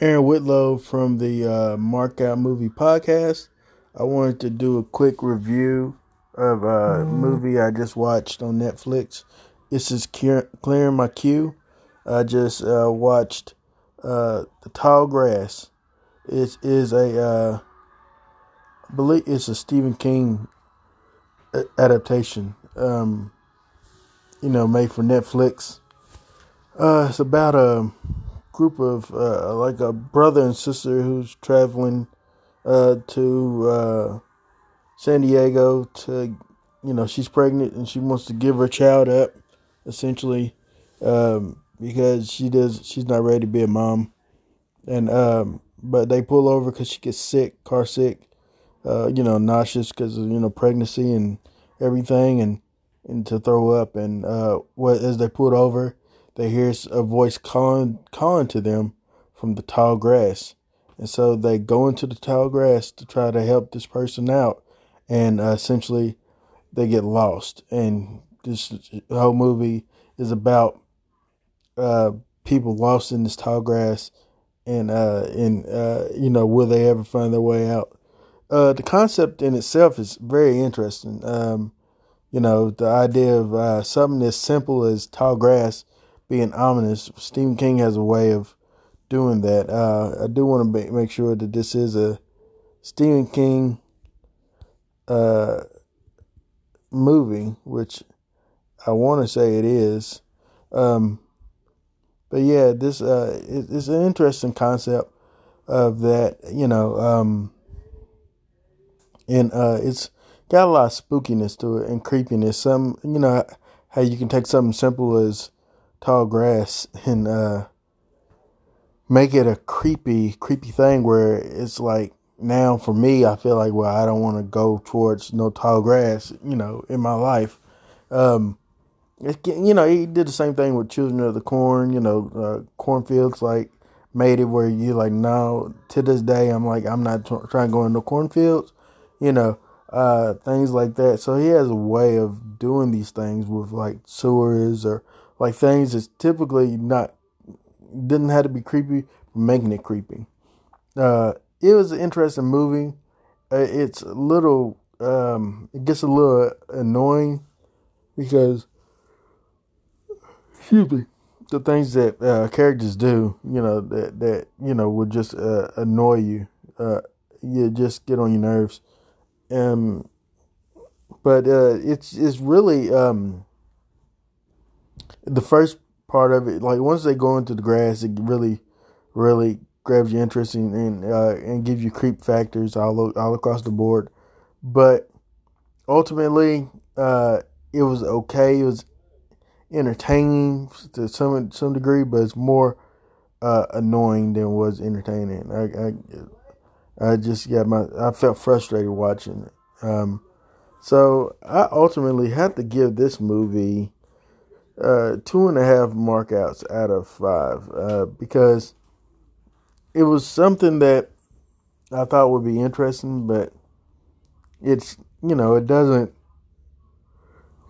Aaron Whitlow from the uh, Mark Out Movie Podcast. I wanted to do a quick review of a movie I just watched on Netflix. This is clearing my queue. I just uh, watched uh, The Tall Grass. It is a, uh, I believe it's a Stephen King adaptation. Um, you know, made for Netflix. Uh, it's about a group of uh, like a brother and sister who's traveling uh, to uh, San Diego to, you know, she's pregnant and she wants to give her child up, essentially, um, because she does she's not ready to be a mom, and um, but they pull over because she gets sick, car sick, uh, you know, nauseous because of you know pregnancy and everything, and and to throw up, and uh, what as they pulled over they hear a voice calling calling to them from the tall grass. And so they go into the tall grass to try to help this person out. And uh, essentially, they get lost. And this whole movie is about uh, people lost in this tall grass. And, uh, and uh, you know, will they ever find their way out? Uh, the concept in itself is very interesting. Um, you know, the idea of uh, something as simple as tall grass being ominous. Stephen King has a way of doing that. Uh, I do want to make sure that this is a Stephen King uh, movie, which I want to say it is. Um, but yeah, this uh, it, it's an interesting concept of that, you know, um, and uh, it's got a lot of spookiness to it and creepiness. Some, you know, how you can take something simple as tall grass and uh, make it a creepy, creepy thing where it's like now for me, I feel like well, I don't want to go towards no tall grass, you know, in my life. Um, it, you know, he did the same thing with Children of the Corn. You know, uh, cornfields like made it where you like no. To this day, I'm like I'm not t- trying to go into cornfields. You know, uh, things like that. So he has a way of doing these things with like sewers or like things that's typically not didn't have to be creepy, making it creepy. Uh, it was an interesting movie. Uh, it's a little, um, it gets a little annoying because, excuse me, the things that uh, characters do, you know, that that you know would just uh, annoy you. Uh, you just get on your nerves. Um, but uh, it's it's really um, the first part of it, like once they go into the grass, it really, really grabs your interest and and, uh, and gives you creep factors all all across the board. But ultimately, uh, it was okay. It was entertaining to some some degree, but it's more uh, annoying than was entertaining. I, I I just got my I felt frustrated watching it. Um, so I ultimately had to give this movie uh, two and a half markouts out of five uh, because it was something that I thought would be interesting, but it's you know it doesn't.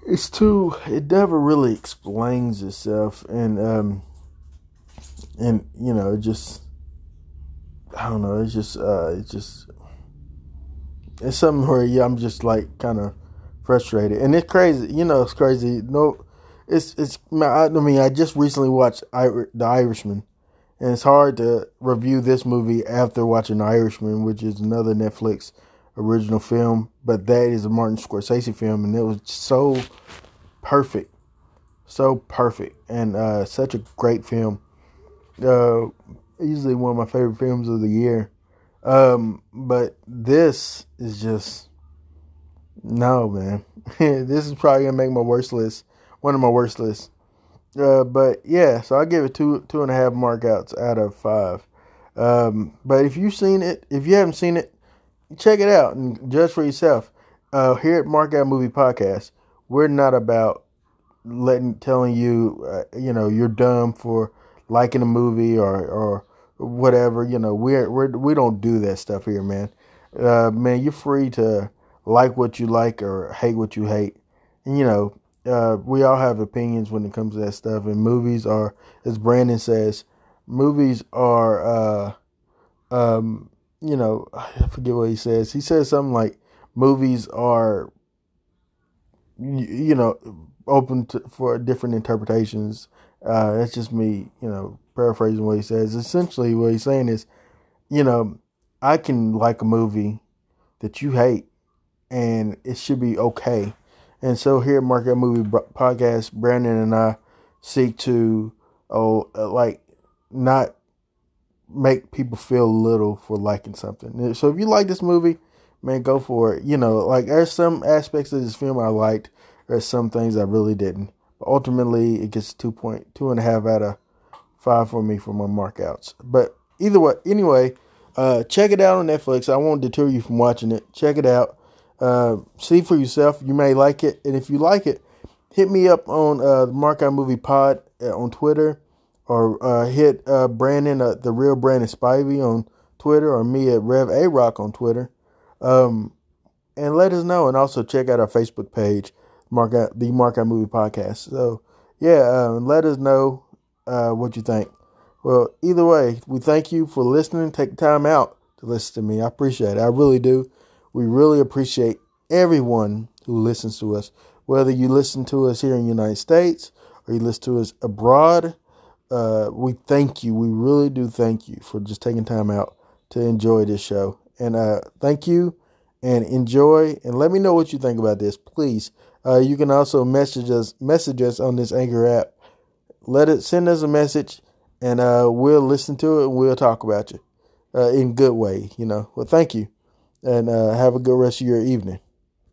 It's too. It never really explains itself, and um, and you know it just. I don't know. It's just. Uh, it's just. It's something where yeah, I'm just like kind of frustrated, and it's crazy. You know, it's crazy. No it's it's. I mean, I just recently watched The Irishman, and it's hard to review this movie after watching The Irishman, which is another Netflix original film. But that is a Martin Scorsese film, and it was so perfect, so perfect, and uh, such a great film. Uh, easily one of my favorite films of the year. Um, but this is just no man. this is probably gonna make my worst list one of my worst lists. Uh, but yeah, so I give it two two and a half markouts out of five. Um, but if you've seen it, if you haven't seen it, check it out and judge for yourself. Uh, here at Markout Movie Podcast, we're not about letting telling you, uh, you know, you're dumb for liking a movie or or whatever. You know, we're we're we don't do that stuff here, man. Uh, man, you're free to like what you like or hate what you hate. And you know, uh, we all have opinions when it comes to that stuff. And movies are, as Brandon says, movies are uh, um, you know, I forget what he says. He says something like movies are, you know, open to, for different interpretations. Uh, that's just me, you know, paraphrasing what he says. Essentially, what he's saying is, you know, I can like a movie that you hate, and it should be okay. And so here at Markout Movie Podcast, Brandon and I seek to, oh, uh, like, not make people feel little for liking something. So if you like this movie, man, go for it. You know, like there's some aspects of this film I liked. There's some things I really didn't. But ultimately, it gets two point two and a half out of five for me for my markouts. But either way, anyway, uh, check it out on Netflix. I won't deter you from watching it. Check it out. Uh, see for yourself. You may like it, and if you like it, hit me up on uh, Mark Out Movie Pod uh, on Twitter or uh, hit uh, Brandon, uh, the real Brandon Spivey on Twitter, or me at Rev A Rock on Twitter, um, and let us know. And also check out our Facebook page, Mark out, the Mark Out Movie Podcast. So yeah, uh, let us know uh, what you think. Well, either way, we thank you for listening. Take time out to listen to me. I appreciate it. I really do. We really appreciate everyone who listens to us, whether you listen to us here in the United States or you listen to us abroad uh, we thank you. We really do thank you for just taking time out to enjoy this show. And uh, thank you and enjoy. And let me know what you think about this, please. Uh, you can also message us message us on this Anchor app. Let it send us a message, and uh, we'll listen to it. and We'll talk about you uh, in good way, you know. Well, thank you, and uh, have a good rest of your evening.